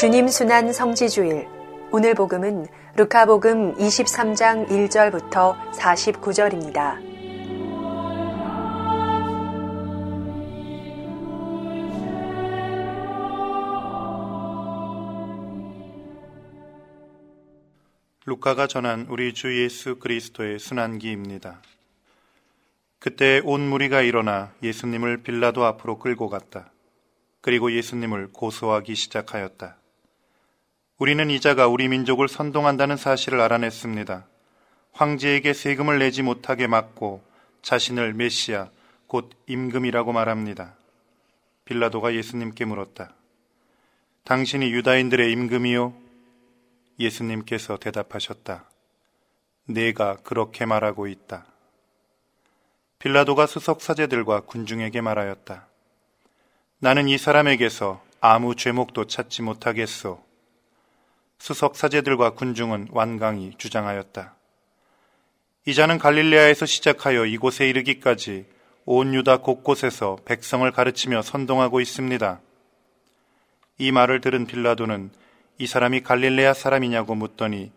주님 순환 성지주일 오늘 복음은 루카복음 23장 1절부터 49절입니다. 루카가 전한 우리 주 예수 그리스도의 순환기입니다. 그때 온 무리가 일어나 예수님을 빌라도 앞으로 끌고 갔다. 그리고 예수님을 고소하기 시작하였다. 우리는 이자가 우리 민족을 선동한다는 사실을 알아냈습니다. 황제에게 세금을 내지 못하게 막고 자신을 메시아, 곧 임금이라고 말합니다. 빌라도가 예수님께 물었다. 당신이 유다인들의 임금이요? 예수님께서 대답하셨다. 내가 그렇게 말하고 있다. 빌라도가 수석 사제들과 군중에게 말하였다. 나는 이 사람에게서 아무 죄목도 찾지 못하겠소. 수석 사제들과 군중은 완강히 주장하였다. 이자는 갈릴레아에서 시작하여 이곳에 이르기까지 온 유다 곳곳에서 백성을 가르치며 선동하고 있습니다. 이 말을 들은 빌라도는 이 사람이 갈릴레아 사람이냐고 묻더니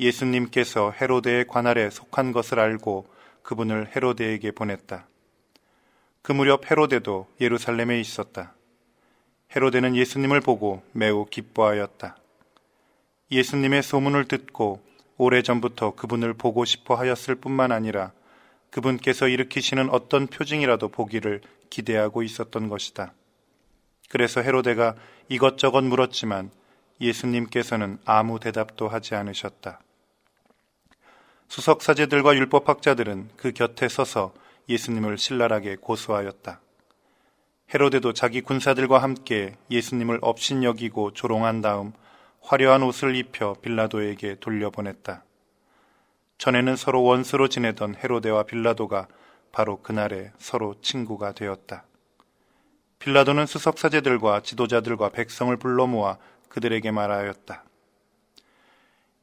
예수님께서 헤로데의 관할에 속한 것을 알고 그분을 헤로데에게 보냈다. 그 무렵 헤로데도 예루살렘에 있었다. 헤로데는 예수님을 보고 매우 기뻐하였다. 예수님의 소문을 듣고 오래전부터 그분을 보고 싶어 하였을 뿐만 아니라 그분께서 일으키시는 어떤 표징이라도 보기를 기대하고 있었던 것이다. 그래서 헤로데가 이것저것 물었지만 예수님께서는 아무 대답도 하지 않으셨다. 수석사제들과 율법학자들은 그 곁에 서서 예수님을 신랄하게 고소하였다. 헤로데도 자기 군사들과 함께 예수님을 업신여기고 조롱한 다음 화려한 옷을 입혀 빌라도에게 돌려보냈다. 전에는 서로 원수로 지내던 헤로데와 빌라도가 바로 그날에 서로 친구가 되었다. 빌라도는 수석사제들과 지도자들과 백성을 불러 모아 그들에게 말하였다.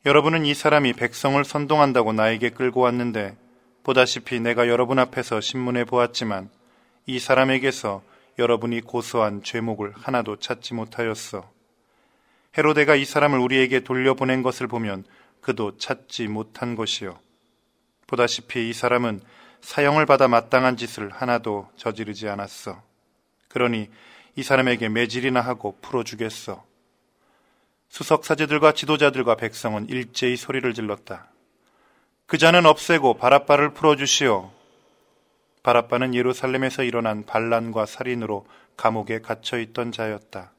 여러분은 이 사람이 백성을 선동한다고 나에게 끌고 왔는데 보다시피 내가 여러분 앞에서 신문에 보았지만 이 사람에게서 여러분이 고소한 죄목을 하나도 찾지 못하였어. 헤로데가 이 사람을 우리에게 돌려보낸 것을 보면 그도 찾지 못한 것이요. 보다시피 이 사람은 사형을 받아 마땅한 짓을 하나도 저지르지 않았어. 그러니 이 사람에게 매질이나 하고 풀어주겠어. 수석 사제들과 지도자들과 백성은 일제히 소리를 질렀다. 그 자는 없애고 바라바를 풀어주시오. 바라바는 예루살렘에서 일어난 반란과 살인으로 감옥에 갇혀 있던 자였다.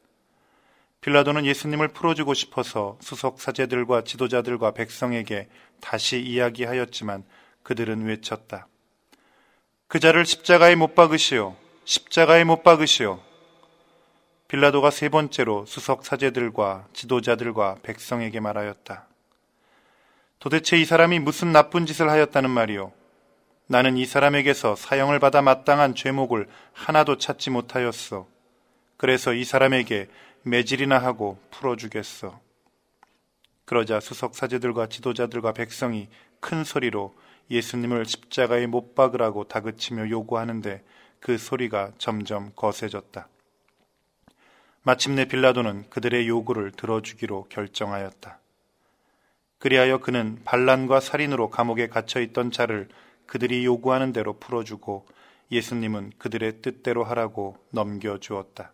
빌라도는 예수님을 풀어주고 싶어서 수석 사제들과 지도자들과 백성에게 다시 이야기하였지만 그들은 외쳤다. 그 자를 십자가에 못 박으시오. 십자가에 못 박으시오. 빌라도가 세 번째로 수석 사제들과 지도자들과 백성에게 말하였다. 도대체 이 사람이 무슨 나쁜 짓을 하였다는 말이오? 나는 이 사람에게서 사형을 받아 마땅한 죄목을 하나도 찾지 못하였어. 그래서 이 사람에게 매질이나 하고 풀어주겠어. 그러자 수석 사제들과 지도자들과 백성이 큰 소리로 예수님을 십자가에 못 박으라고 다그치며 요구하는데 그 소리가 점점 거세졌다. 마침내 빌라도는 그들의 요구를 들어주기로 결정하였다. 그리하여 그는 반란과 살인으로 감옥에 갇혀 있던 자를 그들이 요구하는 대로 풀어주고 예수님은 그들의 뜻대로 하라고 넘겨주었다.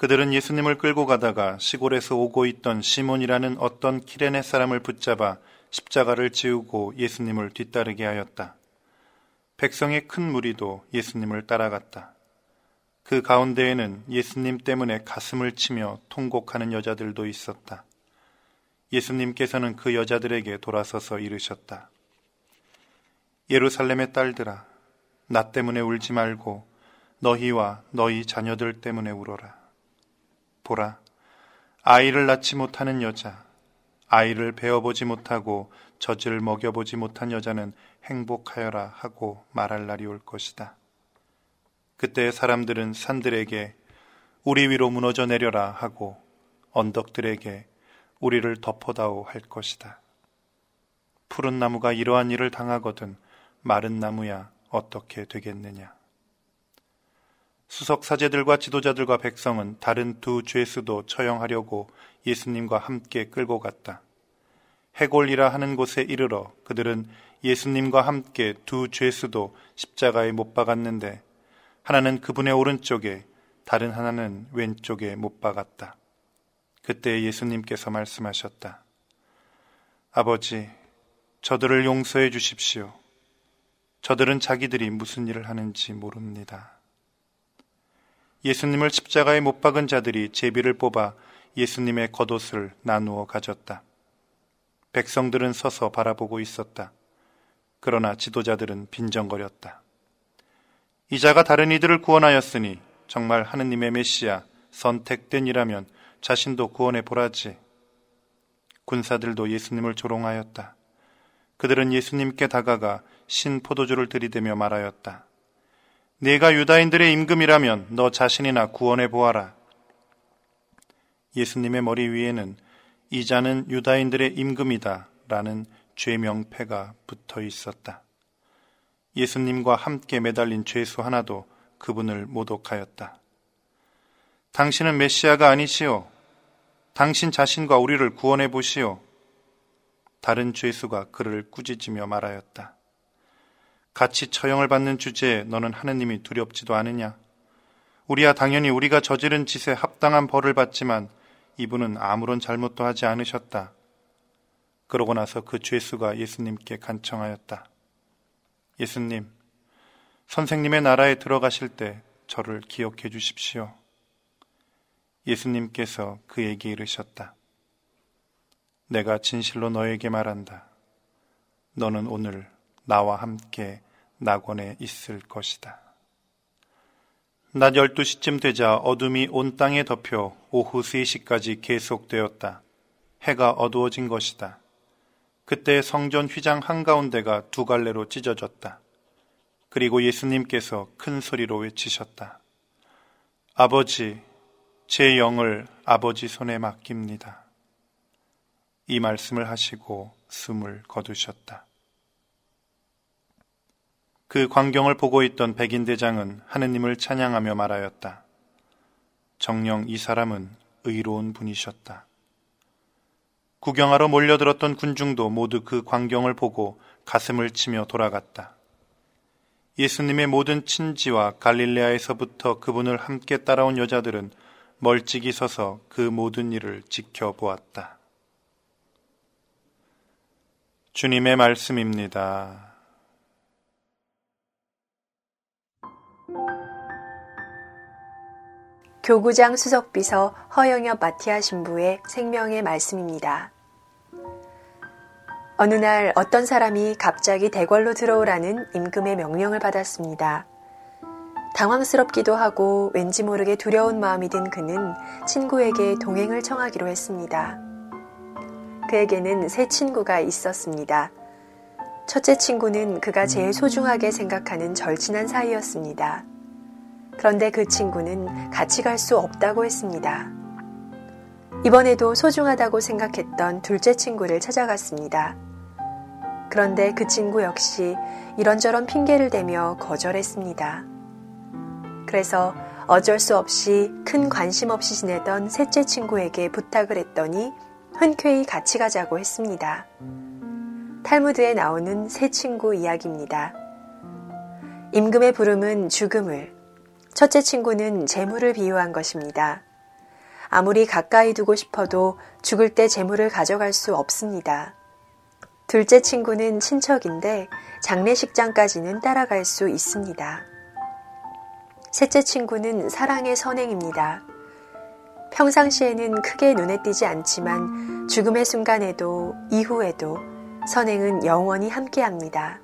그들은 예수님을 끌고 가다가 시골에서 오고 있던 시몬이라는 어떤 키레네 사람을 붙잡아 십자가를 지우고 예수님을 뒤따르게 하였다. 백성의 큰 무리도 예수님을 따라갔다. 그 가운데에는 예수님 때문에 가슴을 치며 통곡하는 여자들도 있었다. 예수님께서는 그 여자들에게 돌아서서 이르셨다. 예루살렘의 딸들아, 나 때문에 울지 말고 너희와 너희 자녀들 때문에 울어라. 보라, 아이를 낳지 못하는 여자, 아이를 배워보지 못하고 젖을 먹여보지 못한 여자는 행복하여라 하고 말할 날이 올 것이다. 그때 사람들은 산들에게 우리 위로 무너져 내려라 하고 언덕들에게 우리를 덮어다오 할 것이다. 푸른 나무가 이러한 일을 당하거든 마른 나무야 어떻게 되겠느냐. 수석 사제들과 지도자들과 백성은 다른 두 죄수도 처형하려고 예수님과 함께 끌고 갔다. 해골이라 하는 곳에 이르러 그들은 예수님과 함께 두 죄수도 십자가에 못 박았는데 하나는 그분의 오른쪽에 다른 하나는 왼쪽에 못 박았다. 그때 예수님께서 말씀하셨다. 아버지, 저들을 용서해 주십시오. 저들은 자기들이 무슨 일을 하는지 모릅니다. 예수님을 십자가에 못 박은 자들이 제비를 뽑아 예수님의 겉옷을 나누어 가졌다. 백성들은 서서 바라보고 있었다. 그러나 지도자들은 빈정거렸다. 이자가 다른 이들을 구원하였으니 정말 하느님의 메시아 선택된 이라면 자신도 구원해 보라지. 군사들도 예수님을 조롱하였다. 그들은 예수님께 다가가 신 포도주를 들이대며 말하였다. 네가 유다인들의 임금이라면 너 자신이나 구원해 보아라. 예수님의 머리 위에는 이자는 유다인들의 임금이다 라는 죄명패가 붙어 있었다. 예수님과 함께 매달린 죄수 하나도 그분을 모독하였다. 당신은 메시아가 아니시오. 당신 자신과 우리를 구원해 보시오. 다른 죄수가 그를 꾸짖으며 말하였다. 같이 처형을 받는 주제에 너는 하느님이 두렵지도 않으냐? 우리야 당연히 우리가 저지른 짓에 합당한 벌을 받지만 이분은 아무런 잘못도 하지 않으셨다. 그러고 나서 그 죄수가 예수님께 간청하였다. 예수님, 선생님의 나라에 들어가실 때 저를 기억해 주십시오. 예수님께서 그에게 이르셨다. 내가 진실로 너에게 말한다. 너는 오늘 나와 함께 낙원에 있을 것이다. 낮 12시쯤 되자 어둠이 온 땅에 덮여 오후 3시까지 계속되었다. 해가 어두워진 것이다. 그때 성전 휘장 한가운데가 두 갈래로 찢어졌다. 그리고 예수님께서 큰 소리로 외치셨다. 아버지, 제 영을 아버지 손에 맡깁니다. 이 말씀을 하시고 숨을 거두셨다. 그 광경을 보고 있던 백인 대장은 하느님을 찬양하며 말하였다. 정령 이 사람은 의로운 분이셨다. 구경하러 몰려들었던 군중도 모두 그 광경을 보고 가슴을 치며 돌아갔다. 예수님의 모든 친지와 갈릴레아에서부터 그분을 함께 따라온 여자들은 멀찍이 서서 그 모든 일을 지켜보았다. 주님의 말씀입니다. 교구장 수석비서 허영엽 마티아 신부의 생명의 말씀입니다. 어느 날 어떤 사람이 갑자기 대궐로 들어오라는 임금의 명령을 받았습니다. 당황스럽기도 하고 왠지 모르게 두려운 마음이 든 그는 친구에게 동행을 청하기로 했습니다. 그에게는 세 친구가 있었습니다. 첫째 친구는 그가 제일 소중하게 생각하는 절친한 사이였습니다. 그런데 그 친구는 같이 갈 수 없다고 했습니다. 이번에도 소중하다고 생각했던 둘째 친구를 찾아갔습니다. 그런데 그 친구 역시 이런저런 핑계를 대며 거절했습니다. 그래서 어쩔 수 없이 큰 관심 없이 지내던 셋째 친구에게 부탁을 했더니 흔쾌히 같이 가자고 했습니다. 탈무드에 나오는 새 친구 이야기입니다. 임금의 부름은 죽음을, 첫째 친구는 재물을 비유한 것입니다. 아무리 가까이 두고 싶어도 죽을 때 재물을 가져갈 수 없습니다. 둘째 친구는 친척인데 장례식장까지는 따라갈 수 있습니다. 셋째 친구는 사랑의 선행입니다. 평상시에는 크게 눈에 띄지 않지만 죽음의 순간에도 이후에도 선행은 영원히 함께합니다.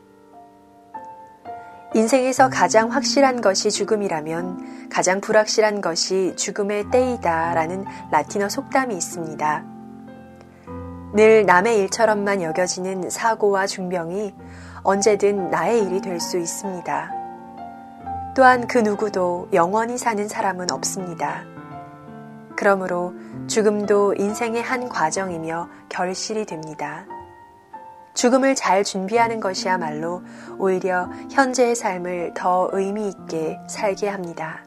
인생에서 가장 확실한 것이 죽음이라면 가장 불확실한 것이 죽음의 때이다 라는 라틴어 속담이 있습니다. 늘 남의 일처럼만 여겨지는 사고와 중병이 언제든 나의 일이 될 수 있습니다. 또한 그 누구도 영원히 사는 사람은 없습니다. 그러므로 죽음도 인생의 한 과정이며 결실이 됩니다. 죽음을 잘 준비하는 것이야말로 오히려 현재의 삶을 더 의미 있게 살게 합니다.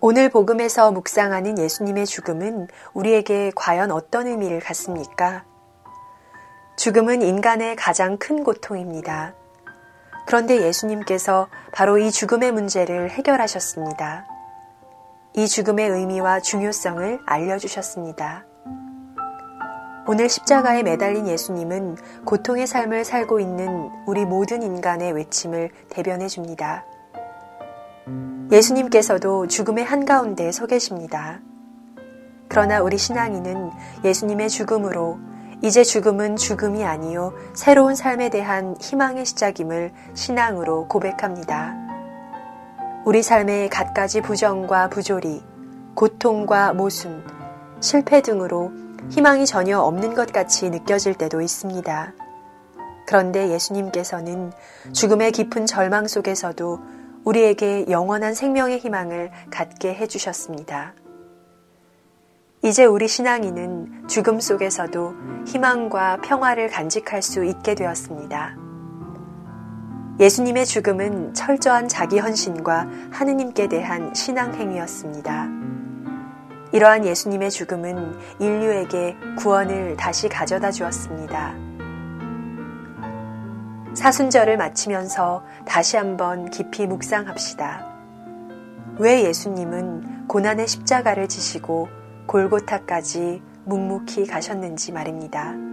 오늘 복음에서 묵상하는 예수님의 죽음은 우리에게 과연 어떤 의미를 갖습니까? 죽음은 인간의 가장 큰 고통입니다. 그런데 예수님께서 바로 이 죽음의 문제를 해결하셨습니다. 이 죽음의 의미와 중요성을 알려주셨습니다. 오늘 십자가에 매달린 예수님은 고통의 삶을 살고 있는 우리 모든 인간의 외침을 대변해 줍니다. 예수님께서도 죽음의 한가운데 서 계십니다. 그러나 우리 신앙인은 예수님의 죽음으로 이제 죽음은 죽음이 아니요 새로운 삶에 대한 희망의 시작임을 신앙으로 고백합니다. 우리 삶의 갖가지 부정과 부조리, 고통과 모순, 실패 등으로 희망이 전혀 없는 것 같이 느껴질 때도 있습니다. 그런데 예수님께서는 죽음의 깊은 절망 속에서도 우리에게 영원한 생명의 희망을 갖게 해주셨습니다. 이제 우리 신앙인은 죽음 속에서도 희망과 평화를 간직할 수 있게 되었습니다. 예수님의 죽음은 철저한 자기 헌신과 하느님께 대한 신앙 행위였습니다. 이러한 예수님의 죽음은 인류에게 구원을 다시 가져다 주었습니다. 사순절을 마치면서 다시 한번 깊이 묵상합시다. 왜 예수님은 고난의 십자가를 지시고 골고타까지 묵묵히 가셨는지 말입니다.